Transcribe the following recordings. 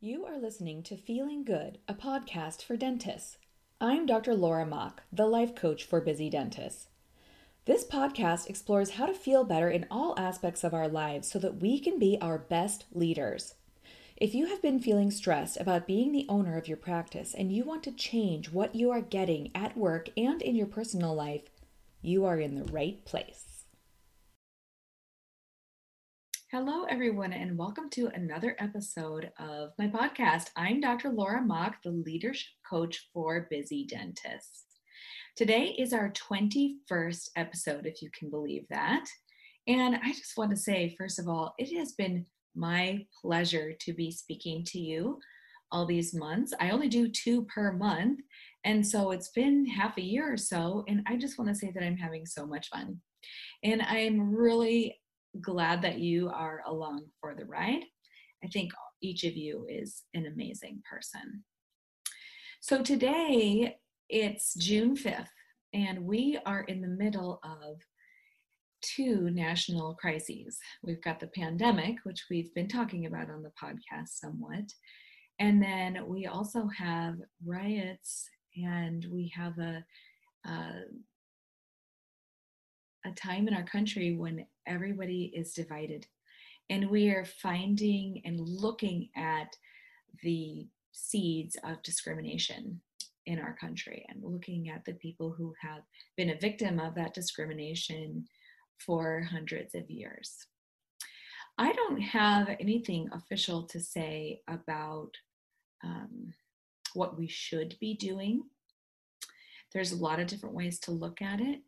You are listening to Feeling Good, a podcast for dentists. I'm Dr. Laura Mock, the life coach for busy dentists. This podcast explores how to feel better in all aspects of our lives so that we can be our best leaders. If you have been feeling stressed about being the owner of your practice and you want to change what you are getting at work and in your personal life, you are in the right place. Hello, everyone, and welcome to another episode of my podcast. I'm Dr. Laura Mock, the leadership coach for busy dentists. Today is our 21st episode, if you can believe that. And I just want to say, first of all, it has been my pleasure to be speaking to you all these months. I only do two per month. And so it's been half a year or so. And I just want to say that I'm having so much fun. And I'm really glad that you are along for the ride. I think each of you is an amazing person. So today it's June 5th, and we are in the middle of two national crises. We've got the pandemic, which we've been talking about on the podcast somewhat. And then we also have riots and we have a, a time in our country when everybody is divided and we are finding and looking at the seeds of discrimination in our country and looking at the people who have been a victim of that discrimination for hundreds of years. I don't have anything official to say about um, what we should be doing. There's a lot of different ways to look at it.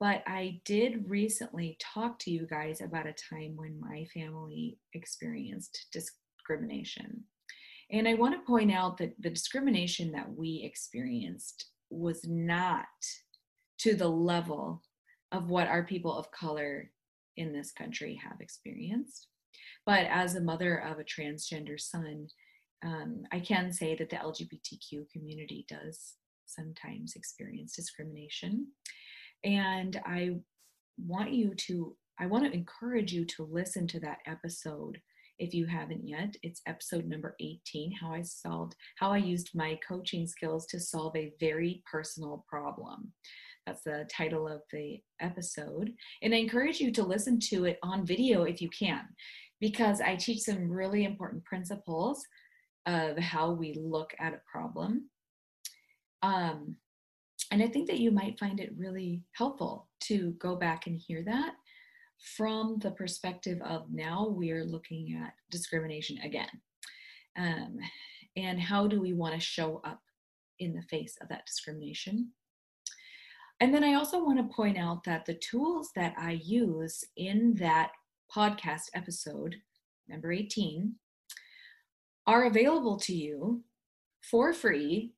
But I did recently talk to you guys about a time when my family experienced discrimination. And I want to point out that the discrimination that we experienced was not to the level of what our people of color in this country have experienced. But as a mother of a transgender son, um, I can say that the LGBTQ community does sometimes experience discrimination. And I want you to, I want to encourage you to listen to that episode if you haven't yet. It's episode number 18 How I Solved, How I Used My Coaching Skills to Solve a Very Personal Problem. That's the title of the episode. And I encourage you to listen to it on video if you can, because I teach some really important principles of how we look at a problem. Um, and I think that you might find it really helpful to go back and hear that from the perspective of now we're looking at discrimination again. Um, and how do we want to show up in the face of that discrimination? And then I also want to point out that the tools that I use in that podcast episode, number 18, are available to you for free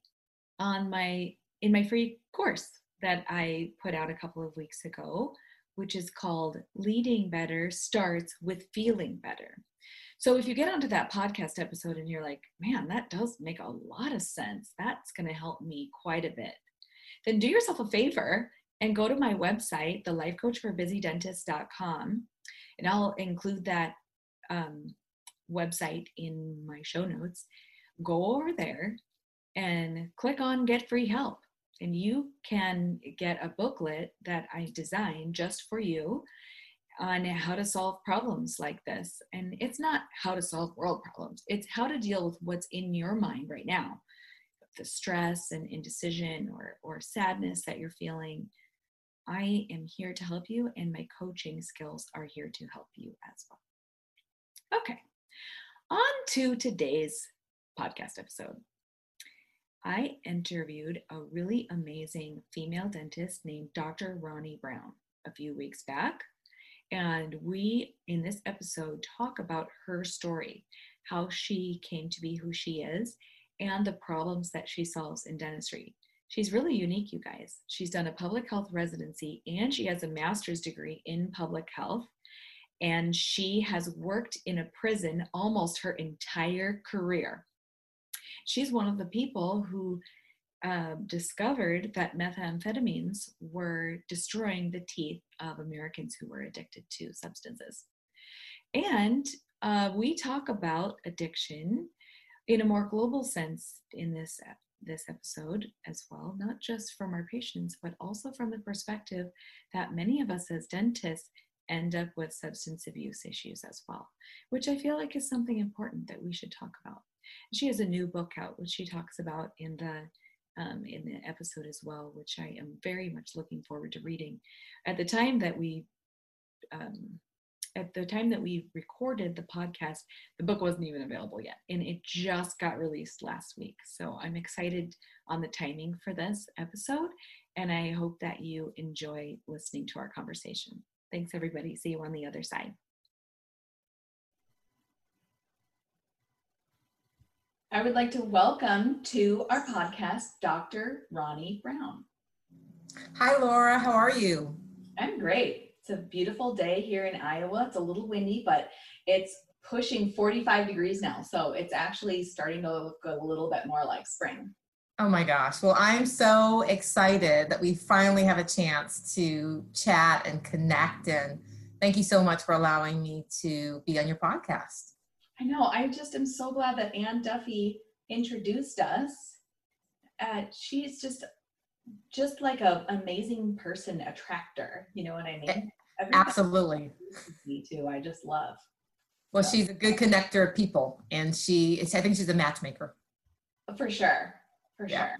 on my in my free course that I put out a couple of weeks ago, which is called Leading Better Starts with Feeling Better. So if you get onto that podcast episode and you're like, man, that does make a lot of sense, that's going to help me quite a bit, then do yourself a favor and go to my website, thelifecoachforbusydentist.com, and I'll include that um, website in my show notes. Go over there and click on Get Free Help and you can get a booklet that I designed just for you on how to solve problems like this. And it's not how to solve world problems, it's how to deal with what's in your mind right now the stress and indecision or, or sadness that you're feeling. I am here to help you, and my coaching skills are here to help you as well. Okay, on to today's podcast episode. I interviewed a really amazing female dentist named Dr. Ronnie Brown a few weeks back. And we, in this episode, talk about her story, how she came to be who she is, and the problems that she solves in dentistry. She's really unique, you guys. She's done a public health residency and she has a master's degree in public health. And she has worked in a prison almost her entire career she's one of the people who uh, discovered that methamphetamines were destroying the teeth of Americans who were addicted to substances. And uh, we talk about addiction in a more global sense in this this episode as well, not just from our patients, but also from the perspective that many of us as dentists end up with substance abuse issues as well, which I feel like is something important that we should talk about. She has a new book out, which she talks about in the um, in the episode as well, which I am very much looking forward to reading. At the time that we um, at the time that we recorded the podcast, the book wasn't even available yet, and it just got released last week. So I'm excited on the timing for this episode, and I hope that you enjoy listening to our conversation. Thanks, everybody. See you on the other side. I would like to welcome to our podcast Dr. Ronnie Brown. Hi, Laura. How are you? I'm great. It's a beautiful day here in Iowa. It's a little windy, but it's pushing 45 degrees now. So it's actually starting to look a little bit more like spring. Oh my gosh. Well, I'm so excited that we finally have a chance to chat and connect. And thank you so much for allowing me to be on your podcast. I know. I just am so glad that Ann Duffy introduced us. Uh, she's just just like a amazing person attractor. You know what I mean? Absolutely. Me too. I just love. Well, so. she's a good connector of people, and she. I think she's a matchmaker. For sure. For yeah. sure.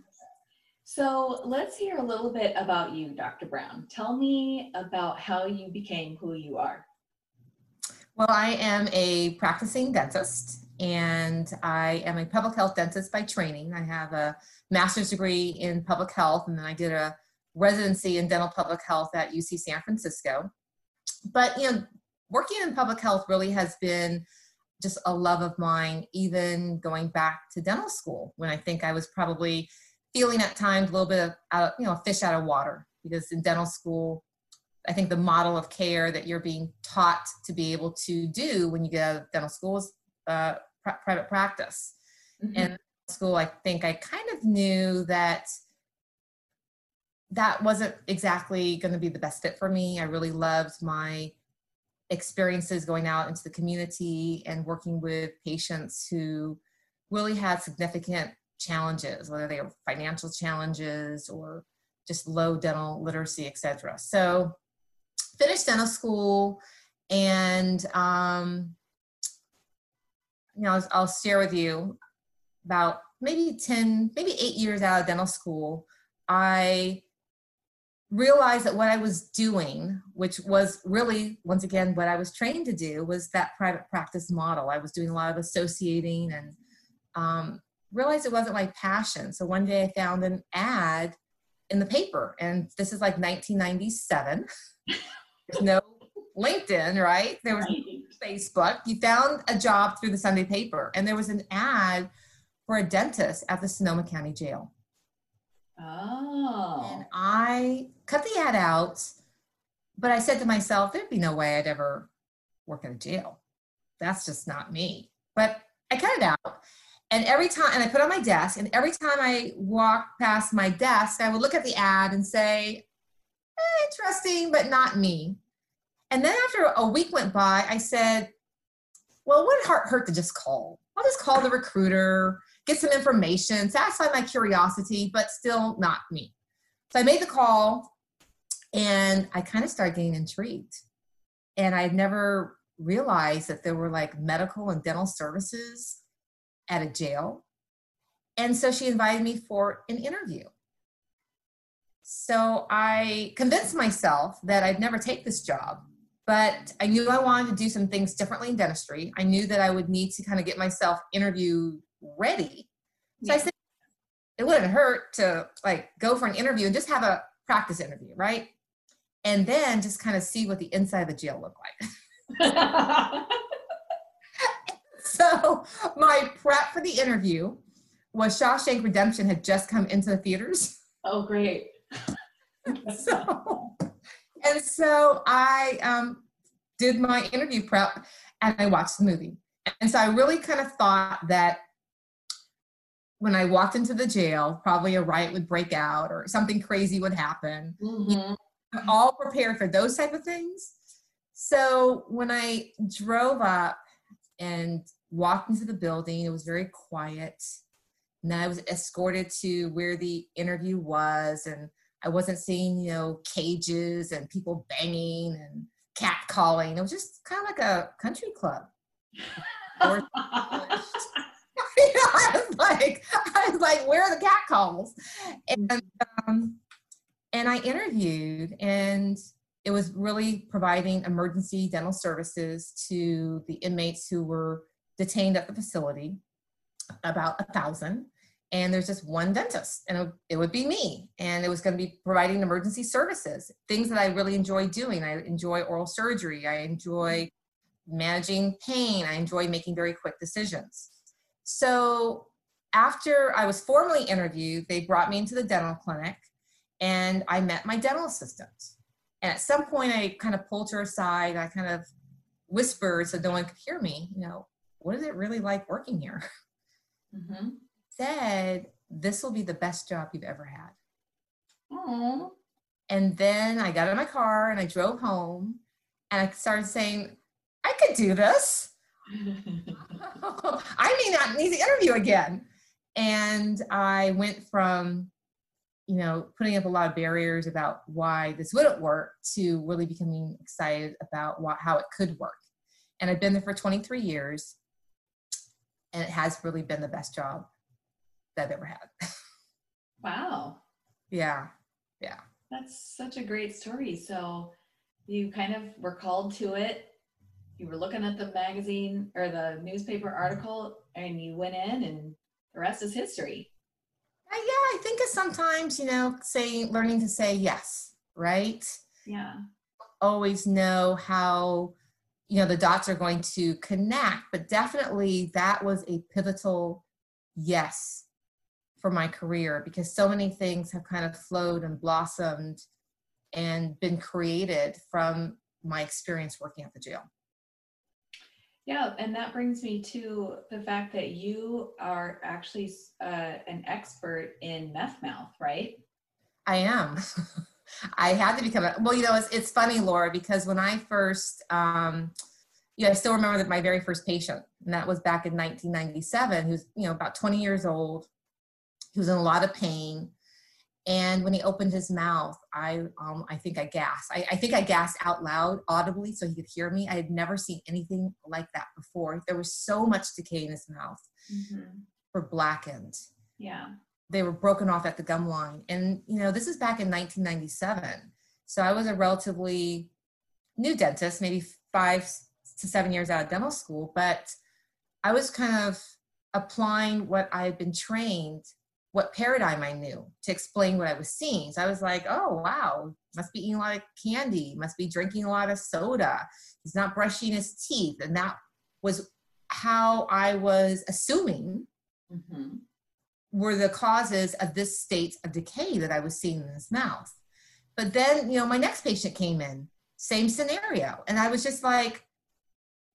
So let's hear a little bit about you, Dr. Brown. Tell me about how you became who you are. Well, I am a practicing dentist and I am a public health dentist by training. I have a master's degree in public health and then I did a residency in dental public health at UC San Francisco but you know working in public health really has been just a love of mine even going back to dental school when i think i was probably feeling at times a little bit of you know a fish out of water because in dental school i think the model of care that you're being taught to be able to do when you get out of dental school is uh, pr- private practice mm-hmm. and school i think i kind of knew that that wasn't exactly going to be the best fit for me. I really loved my experiences going out into the community and working with patients who really had significant challenges, whether they were financial challenges or just low dental literacy, etc. So, finished dental school, and um, you know, I'll, I'll share with you about maybe ten, maybe eight years out of dental school. I realized that what I was doing, which was really, once again, what I was trained to do, was that private practice model. I was doing a lot of associating and um, realized it wasn't my passion. So one day I found an ad in the paper, and this is like 1997. There's no LinkedIn, right? There was Facebook. You found a job through the Sunday paper, and there was an ad for a dentist at the Sonoma County Jail. Oh. And I cut the ad out, but I said to myself, there'd be no way I'd ever work in a jail. That's just not me. But I cut it out. And every time, and I put on my desk, and every time I walked past my desk, I would look at the ad and say, eh, interesting, but not me. And then after a week went by, I said, well, what hurt, hurt to just call? I'll just call the recruiter get some information, satisfy my curiosity, but still not me. So I made the call and I kind of started getting intrigued. And I'd never realized that there were like medical and dental services at a jail. And so she invited me for an interview. So I convinced myself that I'd never take this job, but I knew I wanted to do some things differently in dentistry. I knew that I would need to kind of get myself interview ready. So yeah. I said, it wouldn't hurt to like go for an interview and just have a practice interview, right? And then just kind of see what the inside of the jail looked like. so my prep for the interview was Shawshank Redemption had just come into the theaters. Oh, great. so, and so I um, did my interview prep and I watched the movie. And so I really kind of thought that when I walked into the jail, probably a riot would break out or something crazy would happen. Mm-hmm. all prepared for those type of things. So when I drove up and walked into the building. It was very quiet. And I was escorted to where the interview was, and I wasn't seeing, you know, cages and people banging and cat calling. It was just kind of like a country club. you know, I was like, I was like, where are the cat calls? And um, and I interviewed, and it was really providing emergency dental services to the inmates who were detained at the facility, about a thousand. And there's just one dentist, and it, would be me. And it was going to be providing emergency services, things that I really enjoy doing. I enjoy oral surgery. I enjoy managing pain. I enjoy making very quick decisions. So after I was formally interviewed, they brought me into the dental clinic and I met my dental assistant. And at some point, I kind of pulled her aside. I kind of whispered so no one could hear me, you know, what is it really like working here? Mm-hmm. Said, this will be the best job you've ever had. Aww. And then I got in my car and I drove home and I started saying, I could do this. I may not need the interview again. And I went from, you know, putting up a lot of barriers about why this wouldn't work to really becoming excited about what, how it could work. And I've been there for 23 years, and it has really been the best job that I've ever had. wow. Yeah. Yeah. That's such a great story. So you kind of were called to it you were looking at the magazine or the newspaper article and you went in and the rest is history. Uh, yeah, I think it's sometimes, you know, saying, learning to say yes, right? Yeah. Always know how, you know, the dots are going to connect, but definitely that was a pivotal yes for my career because so many things have kind of flowed and blossomed and been created from my experience working at the jail. Yeah, and that brings me to the fact that you are actually uh, an expert in meth mouth, right? I am. I had to become a, well, you know, it's, it's funny, Laura, because when I first, um, yeah, I still remember that my very first patient, and that was back in 1997, who's, you know, about 20 years old. He was in a lot of pain. And when he opened his mouth, I um, I think I gasped. I, I, think I gasped out loud, audibly, so he could hear me. I had never seen anything like that before. There was so much decay in his mouth, mm-hmm. were blackened. Yeah, they were broken off at the gum line, and you know this is back in 1997. So I was a relatively new dentist, maybe five to seven years out of dental school, but I was kind of applying what I had been trained what paradigm I knew to explain what I was seeing. So I was like, oh, wow, must be eating a lot of candy, must be drinking a lot of soda. He's not brushing his teeth. And that was how I was assuming mm-hmm. were the causes of this state of decay that I was seeing in his mouth. But then, you know, my next patient came in, same scenario. And I was just like,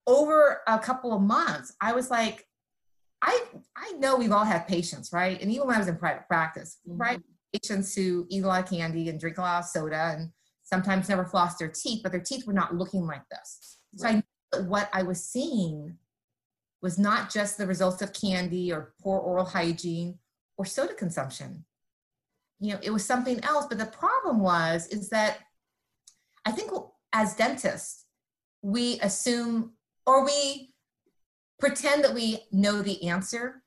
over a couple of months, I was like, I I know we've all had patients, right? And even when I was in private practice, mm-hmm. right? Patients who eat a lot of candy and drink a lot of soda and sometimes never floss their teeth, but their teeth were not looking like this. Right. So I knew that what I was seeing was not just the results of candy or poor oral hygiene or soda consumption. You know, it was something else. But the problem was is that I think as dentists, we assume or we pretend that we know the answer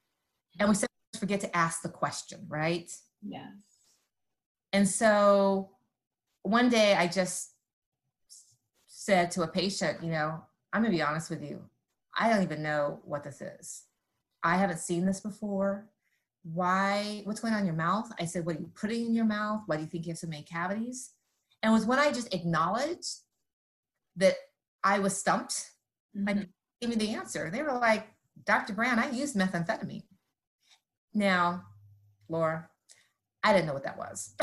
and we sometimes forget to ask the question, right? Yes. And so one day I just said to a patient, you know, I'm going to be honest with you. I don't even know what this is. I haven't seen this before. Why? What's going on in your mouth? I said, What are you putting in your mouth? Why do you think you have so many cavities? And it was when I just acknowledged that I was stumped. Mm-hmm give me the answer. They were like, Dr. Brown, I used methamphetamine. Now, Laura, I didn't know what that was.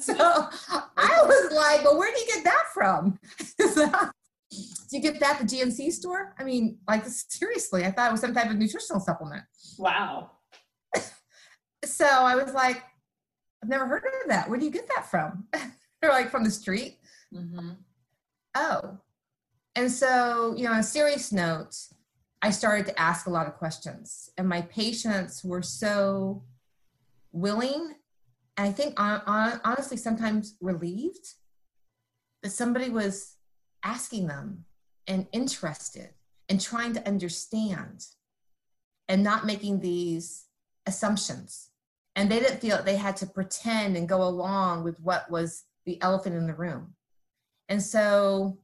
so I was like, well, where do you get that from? do you get that at the GNC store? I mean, like, seriously, I thought it was some type of nutritional supplement. Wow. so I was like, I've never heard of that. Where do you get that from? They're like, from the street. Mm-hmm. Oh, and so, you know, on a serious note, I started to ask a lot of questions, and my patients were so willing, and I think on, on, honestly, sometimes relieved that somebody was asking them and interested and trying to understand and not making these assumptions. And they didn't feel they had to pretend and go along with what was the elephant in the room. And so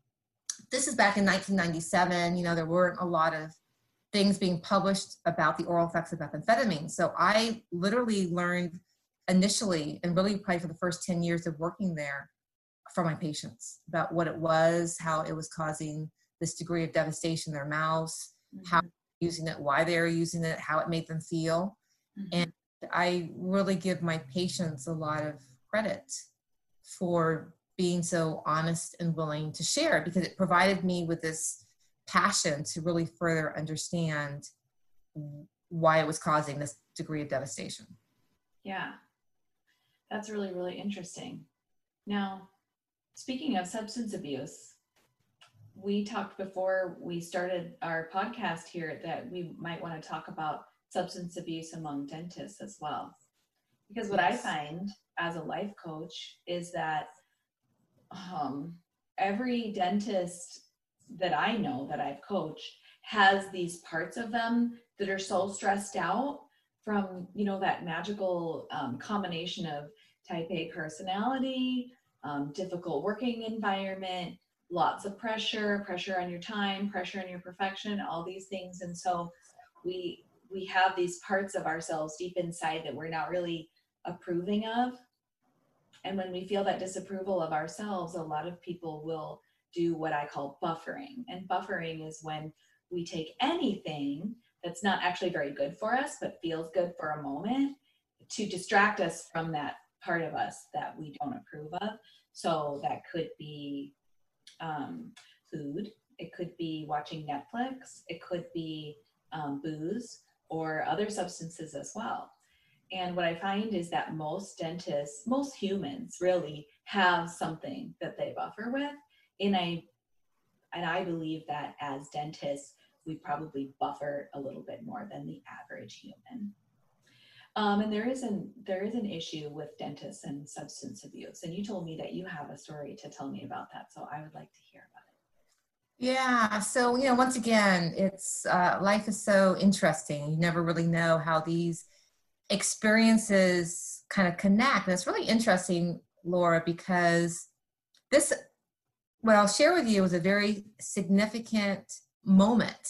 this is back in 1997. You know, there weren't a lot of things being published about the oral effects of methamphetamine. So I literally learned initially, and really probably for the first 10 years of working there, from my patients about what it was, how it was causing this degree of devastation in their mouths, mm-hmm. how using it, why they were using it, how it made them feel. Mm-hmm. And I really give my patients a lot of credit for being so honest and willing to share because it provided me with this passion to really further understand why it was causing this degree of devastation. Yeah, that's really, really interesting. Now, speaking of substance abuse, we talked before we started our podcast here that we might want to talk about substance abuse among dentists as well. Because what yes. I find as a life coach is that um, every dentist that I know that I've coached has these parts of them that are so stressed out from you know that magical um, combination of type A personality, um, difficult working environment, lots of pressure, pressure on your time, pressure on your perfection, all these things. And so we we have these parts of ourselves deep inside that we're not really approving of. And when we feel that disapproval of ourselves, a lot of people will do what I call buffering. And buffering is when we take anything that's not actually very good for us, but feels good for a moment to distract us from that part of us that we don't approve of. So that could be um, food, it could be watching Netflix, it could be um, booze or other substances as well. And what I find is that most dentists, most humans really have something that they buffer with. And I and I believe that as dentists, we probably buffer a little bit more than the average human. Um, and there is an there is an issue with dentists and substance abuse. And you told me that you have a story to tell me about that. So I would like to hear about it. Yeah. So you know, once again, it's uh, life is so interesting. You never really know how these experiences kind of connect. And it's really interesting, Laura, because this what I'll share with you is a very significant moment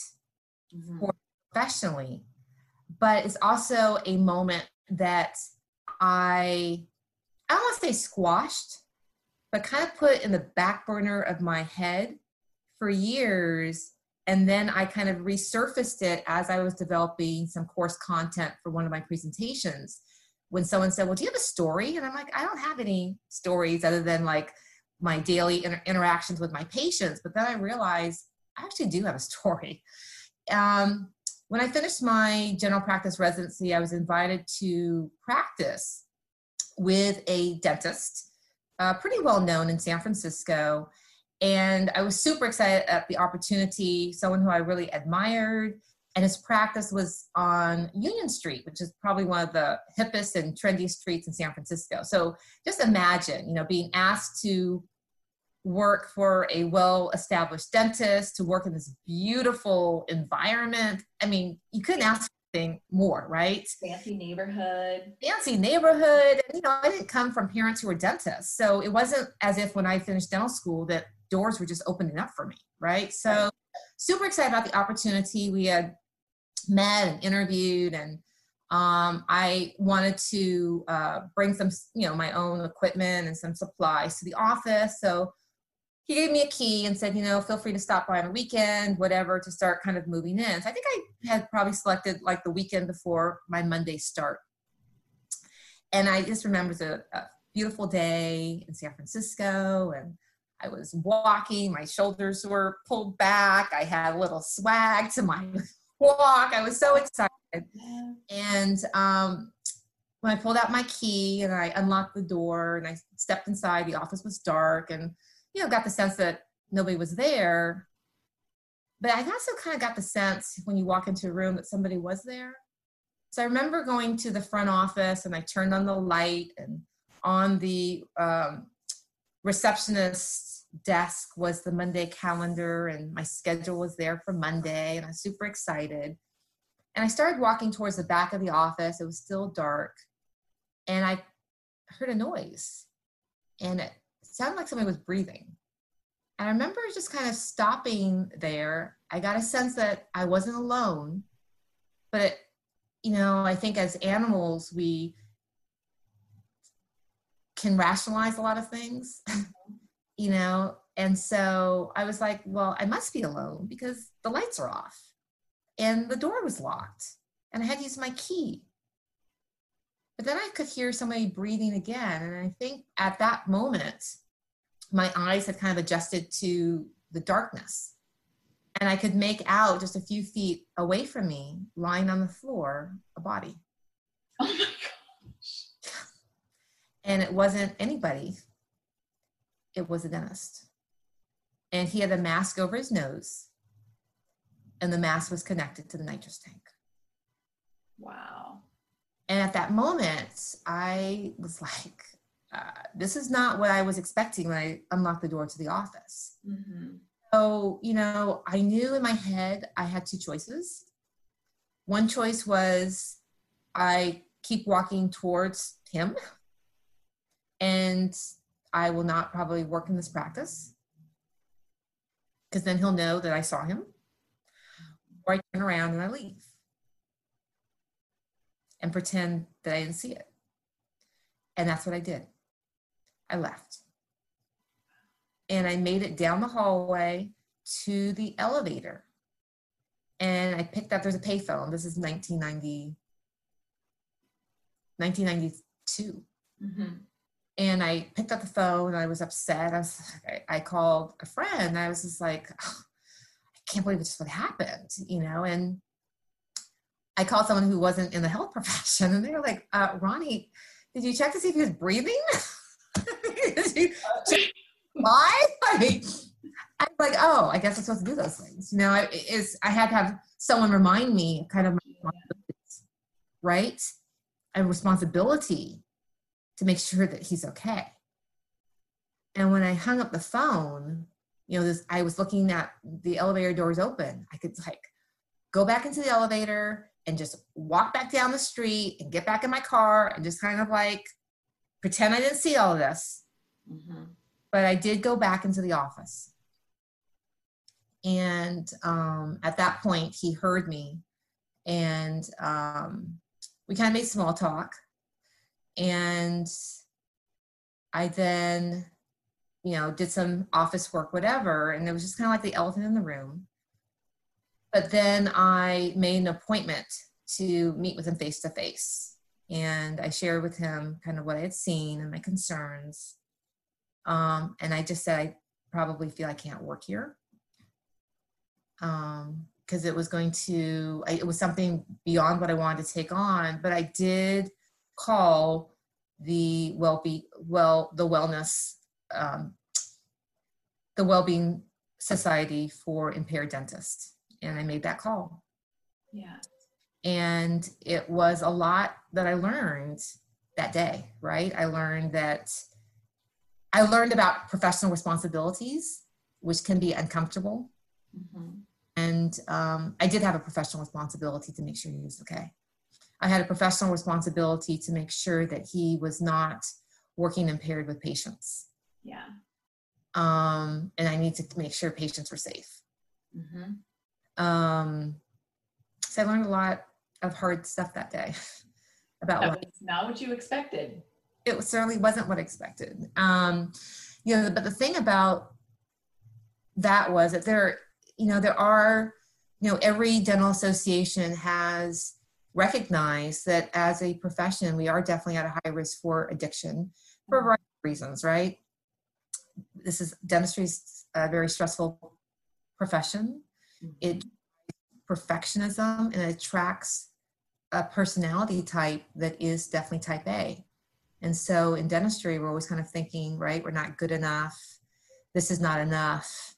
mm-hmm. for professionally but it's also a moment that I I don't want to say squashed, but kind of put in the back burner of my head for years. And then I kind of resurfaced it as I was developing some course content for one of my presentations. When someone said, Well, do you have a story? And I'm like, I don't have any stories other than like my daily inter- interactions with my patients. But then I realized I actually do have a story. Um, when I finished my general practice residency, I was invited to practice with a dentist, uh, pretty well known in San Francisco. And I was super excited at the opportunity, someone who I really admired. And his practice was on Union Street, which is probably one of the hippest and trendiest streets in San Francisco. So just imagine, you know, being asked to work for a well established dentist, to work in this beautiful environment. I mean, you couldn't ask anything more, right? Fancy neighborhood. Fancy neighborhood. And, you know, I didn't come from parents who were dentists. So it wasn't as if when I finished dental school that doors were just opening up for me, right? So super excited about the opportunity. We had met and interviewed and um, I wanted to uh, bring some, you know, my own equipment and some supplies to the office. So he gave me a key and said, you know, feel free to stop by on a weekend, whatever, to start kind of moving in. So I think I had probably selected like the weekend before my Monday start. And I just remember a beautiful day in San Francisco and I was walking, my shoulders were pulled back. I had a little swag to my walk. I was so excited. And um, when I pulled out my key and I unlocked the door and I stepped inside, the office was dark and you know, got the sense that nobody was there. but I also kind of got the sense when you walk into a room that somebody was there. So I remember going to the front office and I turned on the light and on the um, receptionist's desk was the Monday calendar and my schedule was there for Monday and I was super excited. And I started walking towards the back of the office. It was still dark and I heard a noise and it sounded like somebody was breathing. And I remember just kind of stopping there. I got a sense that I wasn't alone, but it, you know, I think as animals, we can rationalize a lot of things, you know, and so I was like, well, I must be alone because the lights are off and the door was locked and I had to use my key. But then I could hear somebody breathing again. And I think at that moment, my eyes had kind of adjusted to the darkness. And I could make out just a few feet away from me, lying on the floor, a body. Oh my gosh. And it wasn't anybody, it was a dentist. And he had a mask over his nose, and the mask was connected to the nitrous tank. Wow. And at that moment, I was like, uh, this is not what I was expecting when I unlocked the door to the office. Mm-hmm. So, you know, I knew in my head I had two choices. One choice was I keep walking towards him and I will not probably work in this practice because then he'll know that I saw him. Or I turn around and I leave and pretend that I didn't see it. And that's what I did. I left. And I made it down the hallway to the elevator. And I picked up, there's a payphone. This is 1990, 1992. Mm-hmm. And I picked up the phone. I was upset. I was, I, called a friend. I was just like, oh, I can't believe it's just what happened, you know? And I called someone who wasn't in the health profession, and they were like, uh, "Ronnie, did you check to see if he was breathing? why?" I'm like, "Oh, I guess I'm supposed to do those things." You know, I, is I had to have someone remind me, kind of, my right? and responsibility to make sure that he's okay. And when I hung up the phone, you know, this I was looking at the elevator doors open. I could like go back into the elevator and just walk back down the street and get back in my car and just kind of like pretend I didn't see all of this. Mm-hmm. But I did go back into the office. And um, at that point, he heard me and um, we kind of made small talk. And I then, you know, did some office work, whatever. And it was just kind of like the elephant in the room. But then I made an appointment to meet with him face to face. And I shared with him kind of what I had seen and my concerns. Um, and I just said, I probably feel I can't work here. Um, because it was going to, I, it was something beyond what I wanted to take on. But I did call the well be well the wellness um, the well-being society for impaired dentists and I made that call. Yeah. And it was a lot that I learned that day, right? I learned that I learned about professional responsibilities, which can be uncomfortable. Mm-hmm. And um, I did have a professional responsibility to make sure he was okay. I had a professional responsibility to make sure that he was not working impaired with patients. Yeah. Um, and I need to make sure patients were safe. Mm-hmm. Um, so I learned a lot of hard stuff that day about That was not what you expected. It certainly wasn't what expected. Um, you know, but the thing about that was that there, you know, there are, you know, every dental association has recognized that as a profession, we are definitely at a high risk for addiction for a variety of reasons, right? This is dentistry's a very stressful profession. It perfectionism and it attracts a personality type that is definitely type A. And so in dentistry, we're always kind of thinking, right, we're not good enough. This is not enough.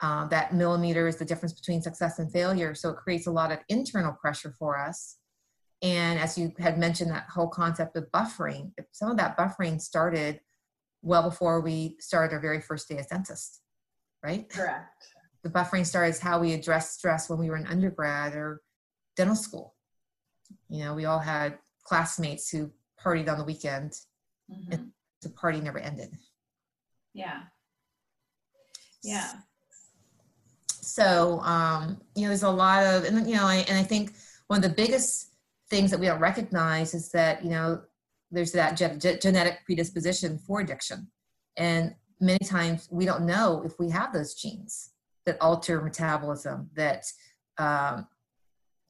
Uh, that millimeter is the difference between success and failure. So it creates a lot of internal pressure for us. And as you had mentioned, that whole concept of buffering, some of that buffering started well before we started our very first day as dentist, right? Correct. The buffering started as how we addressed stress when we were in undergrad or dental school. You know, we all had classmates who partied on the weekend. Mhm. The party never ended. Yeah. Yeah. So, um, you know, there's a lot of, and you know, I, and I think one of the biggest things that we don't recognize is that, you know, there's that ge- ge- genetic predisposition for addiction. And many times we don't know if we have those genes that alter metabolism, that um,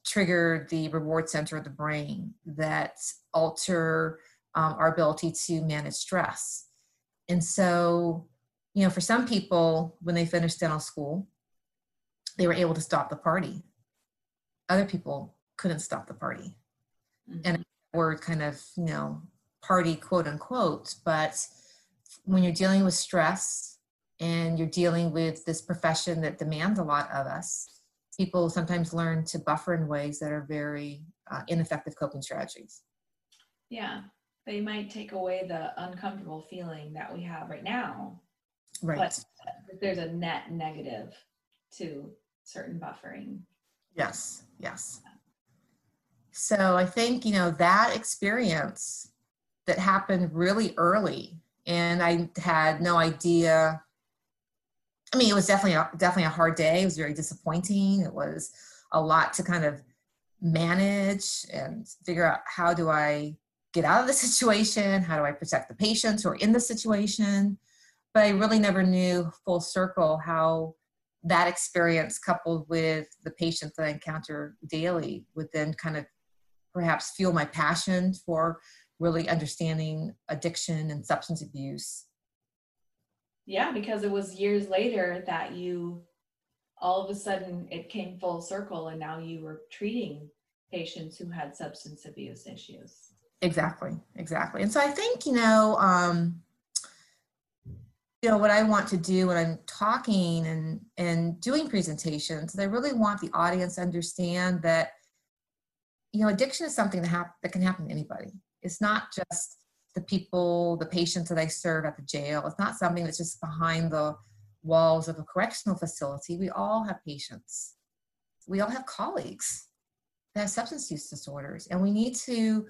trigger the reward center of the brain, that alter um, our ability to manage stress. And so, you know, for some people, when they finished dental school, they were able to stop the party. Other people couldn't stop the party. And Mhm. word kind of, you know, party quote unquote, but when you're dealing with stress and you're dealing with this profession that demands a lot of us, people sometimes learn to buffer in ways that are very uh, ineffective coping strategies. yeah. They might take away the uncomfortable feeling that we have right now, Right. but there's a net negative to certain buffering. Yes, yes. So I think, you know, that experience that happened really early and I had no idea. I mean, it was definitely a, definitely a hard day. It was very disappointing. It was a lot to kind of manage and figure out how do I get out of the situation? How do I protect the patients who are in the situation? But I really never knew full circle how that experience coupled with the patients that I encounter daily would then kind of perhaps fuel my passion for really understanding addiction and substance abuse. Yeah, because it was years later that you all of a sudden it came full circle and now you were treating patients who had substance abuse issues. Exactly, exactly. And so I think, you know, um, you know, what I want to do when I'm talking and and doing presentations, I really want the audience to understand that, you know, addiction is something that hap- that can happen to anybody. It's not just the people, the patients that I serve at the jail. It's not something that's just behind the walls of a correctional facility. We all have patients. We all have colleagues that have substance use disorders, and we need to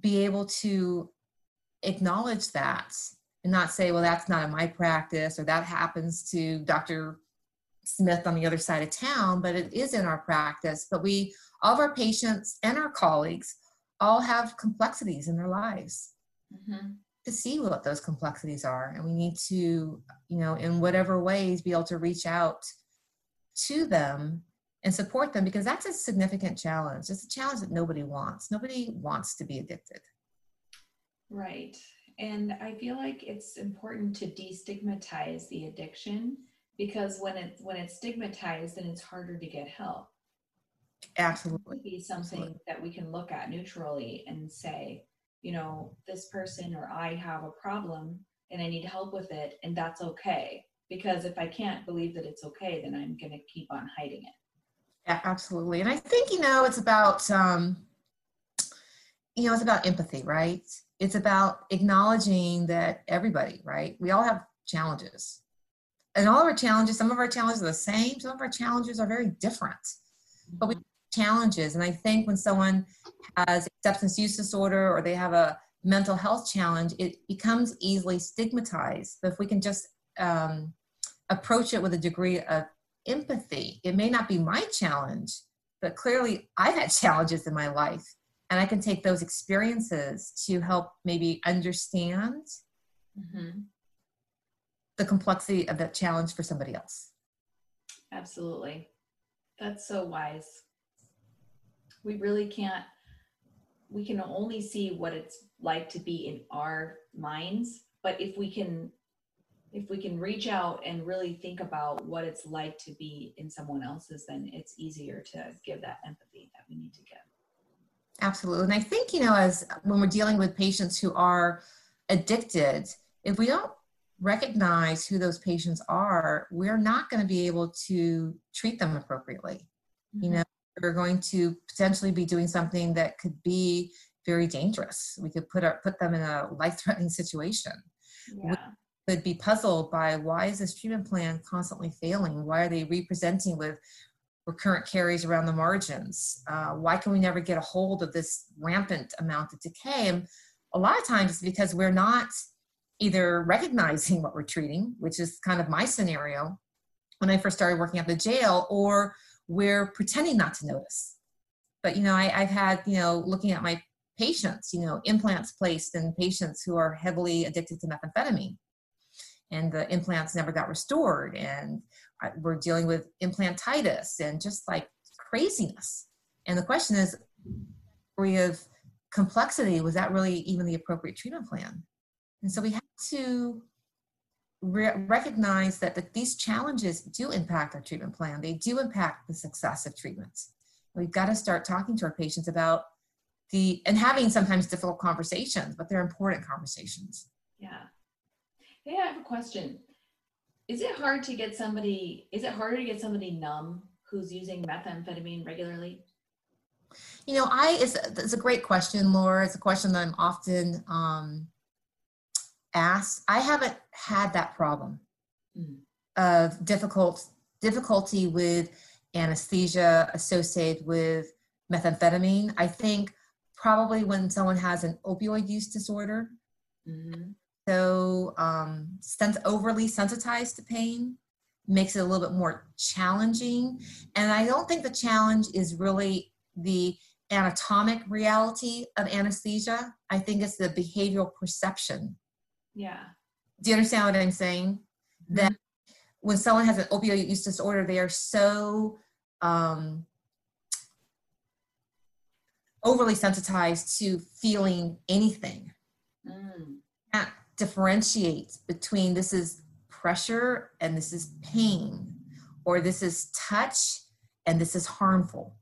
be able to acknowledge that and not say, well, that's not in my practice or that happens to Dr. Smith on the other side of town, but it is in our practice. But we, all of our patients and our colleagues, all have complexities in their lives Mhm. to see what those complexities are. And we need to, you know, in whatever ways, be able to reach out to them and support them because that's a significant challenge. It's a challenge that nobody wants. Nobody wants to be addicted. Right. And I feel like it's important to destigmatize the addiction because when it's when it's stigmatized then it's harder to get help. Absolutely. It be something that we can look at neutrally and say, you know, this person or I have a problem and I need help with it and that's okay. Because if I can't believe that it's okay, then I'm going to keep on hiding it. Yeah, absolutely. And I think, you know, it's about, um, you know, it's about empathy, right? It's about acknowledging that everybody, right? We all have challenges. And all of our challenges, some of our challenges are the same, some of our challenges are very different. But we challenges. And I think when someone has a substance use disorder or they have a mental health challenge, it becomes easily stigmatized. But if we can just um, approach it with a degree of empathy, it may not be my challenge, but clearly I've had challenges in my life. And I can take those experiences to help maybe understand Mhm. the complexity of that challenge for somebody else. Absolutely. That's so wise. We really can't, we can only see what it's like to be in our minds. But if we can, if we can reach out and really think about what it's like to be in someone else's, then it's easier to give that empathy that we need to give. Absolutely. And I think, you know, as when we're dealing with patients who are addicted, if we don't recognize who those patients are, we're not going to be able to treat them appropriately. You Mm-hmm. know, we're going to potentially be doing something that could be very dangerous. We could put our, put them in a life-threatening situation. Yeah. Could be puzzled by why is this treatment plan constantly failing? Why are they representing with recurrent caries around the margins? Uh, why can we never get a hold of this rampant amount of decay? And a lot of times it's because we're not either recognizing what we're treating, which is kind of my scenario when I first started working at the jail, or we're pretending not to notice. But you know, I, I've had you know looking at my patients, you know, implants placed in patients who are heavily addicted to methamphetamine, and the implants never got restored, and we're dealing with implantitis and just like craziness. And the question is, degree of complexity was that really even the appropriate treatment plan? And so we have to re- recognize that, that these challenges do impact our treatment plan. They do impact the success of treatments. We've got to start talking to our patients about the and having sometimes difficult conversations, but they're important conversations. Yeah. Hey, I have a question. Is it hard to get somebody, is it harder to get somebody numb who's using methamphetamine regularly? You know, I it's, it's a great question, Laura. It's a question that I'm often um, asked. I haven't had that problem Mm. of difficult difficulty with anesthesia associated with methamphetamine. I think probably when someone has an opioid use disorder, Mhm. so um, overly sensitized to pain makes it a little bit more challenging. And I don't think the challenge is really the anatomic reality of anesthesia. I think it's the behavioral perception. Yeah. Do you understand what I'm saying? That when someone has an opioid use disorder, they are so um, overly sensitized to feeling anything Mm. can't differentiate between this is pressure and this is pain, or this is touch and this is harmful.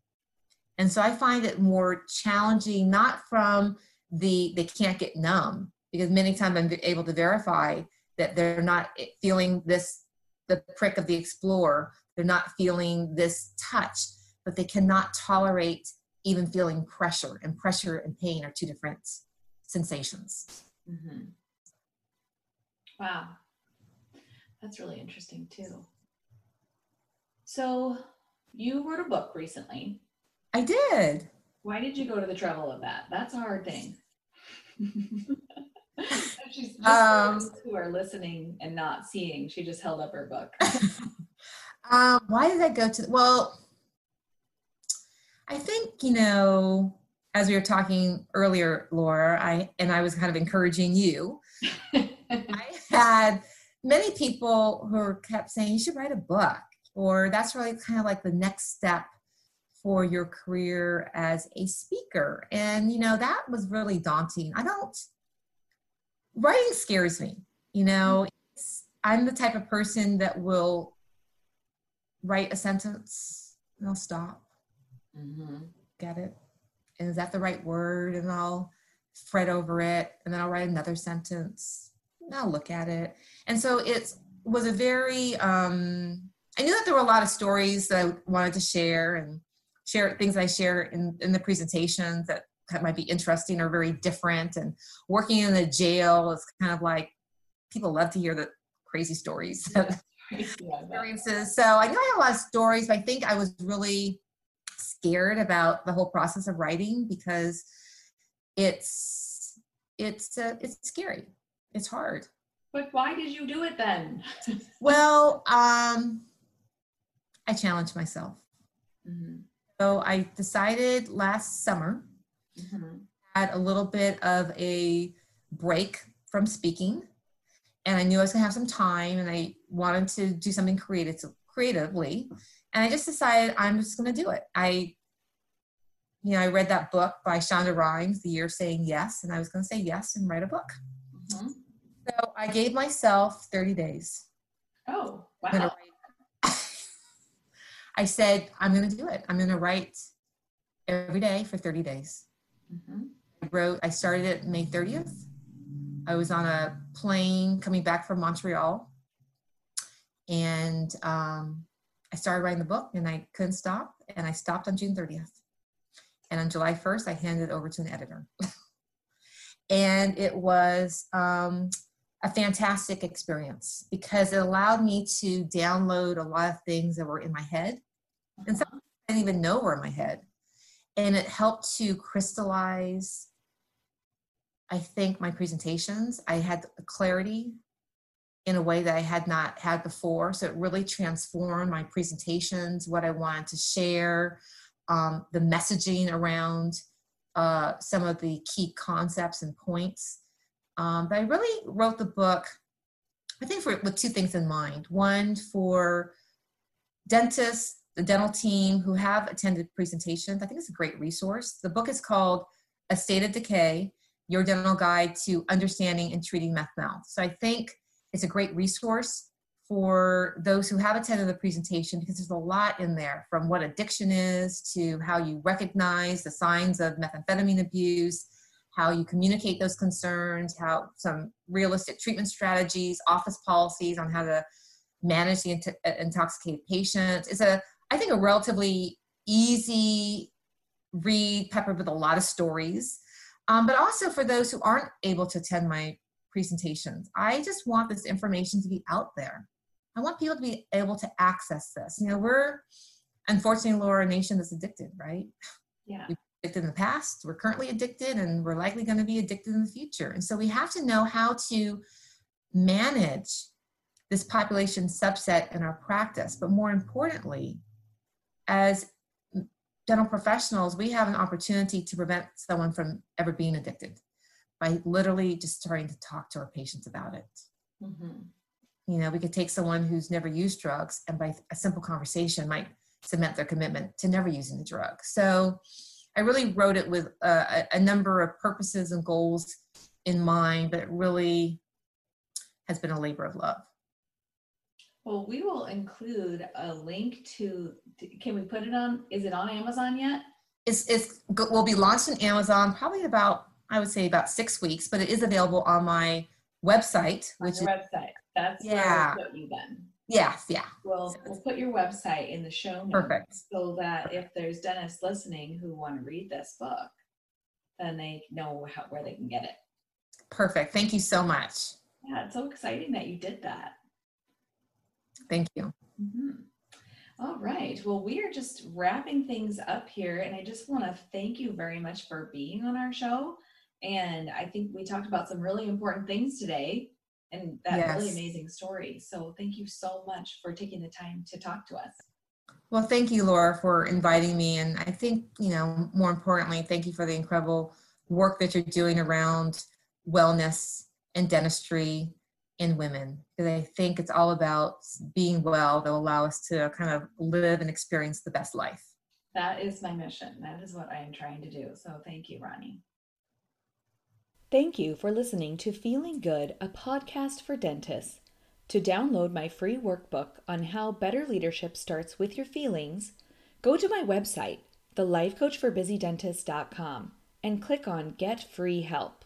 And so I find it more challenging, not from the they can't get numb, because many times I'm able to verify that they're not feeling this the prick of the explorer, they're not feeling this touch, but they cannot tolerate even feeling pressure, and pressure and pain are two different sensations. Mhm. Wow. That's really interesting too. So you wrote a book recently. I did. Why did you go to the trouble of that? That's a hard thing. She's just Um, those who are listening and not seeing. She just held up her book. um, why did I go to? Well, I think you know, as we were talking earlier, Laura, I and I was kind of encouraging you. I had many people who kept saying you should write a book, or that's really kind of like the next step for your career as a speaker. And you know, that was really daunting. I don't writing scares me. You know, it's, I'm the type of person that will write a sentence and I'll stop, Mm-hmm. get it, and is that the right word? And I'll fret over it, and then I'll write another sentence. And I'll look at it, and so it was a very. Um, I knew that there were a lot of stories that I wanted to share and share things I share in in the presentations that that might be interesting or very different. And working in a jail is kind of like people love to hear the crazy stories. Yeah. Yeah, I bet. experiences. So I knew I had a lot of stories, but I think I was really scared about the whole process of writing because it's it's uh, it's scary. It's hard. But why did you do it then? Well, um, I challenged myself. Mhm. So I decided last summer Mhm. had a little bit of a break from speaking and I knew I was gonna have some time and I wanted to do something creative creatively. And I just decided I'm just gonna do it. I you know, I read that book by Shonda Rhimes, The Year of Saying Yes, and I was gonna say yes and write a book. Mhm. So I gave myself 30 days. Oh, wow. I said, I'm gonna do it. I'm gonna write every day for 30 days. Mhm. I wrote, I started it May 30th I was on a plane coming back from Montreal, and um, I started writing the book, and I couldn't stop, and I stopped on June 30th. And on July 1st, I handed it over to an editor. and it was um, a fantastic experience because it allowed me to download a lot of things that were in my head and some I didn't even know were in my head. And it helped to crystallize, I think, my presentations. I had clarity in a way that I had not had before. So it really transformed my presentations, what I wanted to share, um, the messaging around uh, some of the key concepts and points. Um, but I really wrote the book, I think, for, with two things in mind. One, for dentists, the dental team who have attended presentations. I think it's a great resource. The book is called A State of Decay Your Dental Guide to Understanding and Treating Meth Mouth. So I think it's a great resource for those who have attended the presentation because there's a lot in there from what addiction is to how you recognize the signs of methamphetamine abuse, how you communicate those concerns, how some realistic treatment strategies, office policies on how to manage the uh, intoxicated patient. It's a, I think, a relatively easy read, peppered with a lot of stories. Um, but also for those who aren't able to attend my presentations. I just want this information to be out there. I want people to be able to access this. You know, we're unfortunately, Laura, a nation that's addicted, right? Yeah. We've addicted in the past, we're currently addicted, and we're likely going to be addicted in the future. And so we have to know how to manage this population subset in our practice. But more importantly, as dental professionals, we have an opportunity to prevent someone from ever being addicted by literally just starting to talk to our patients about it. Mm-hmm. You know, we could take someone who's never used drugs and by a simple conversation might cement their commitment to never using the drug. So I really wrote it with a, a number of purposes and goals in mind, but it really has been a labor of love. Well, we will include a link to, can we put it on, is it on Amazon yet? It's, it's will be launched on Amazon probably about I would say about six weeks, but it is available on my website, on which is website. That's yeah. where we'll put you then. Yes, yeah. We'll we'll put your website in the show notes Perfect. so that if there's dentists listening who want to read this book, then they know how where they can get it. Perfect. Thank you so much. Yeah, it's so exciting that you did that. Thank you. Mm-hmm. All right. Well, we are just wrapping things up here, and I just want to thank you very much for being on our show. And I think we talked about some really important things today and that yes. really amazing story. So thank you so much for taking the time to talk to us. Well, thank you, Laura, for inviting me. And I think, you know, more importantly, thank you for the incredible work that you're doing around wellness and dentistry in women. Because I think it's all about being well that will allow us to kind of live and experience the best life. That is my mission. That is what I am trying to do. So thank you, Ronnie. Thank you for listening to Feeling Good, a podcast for dentists. To download my free workbook on how better leadership starts with your feelings, go to my website, thelifecoachforbusydentist.com, and click on Get Free Help.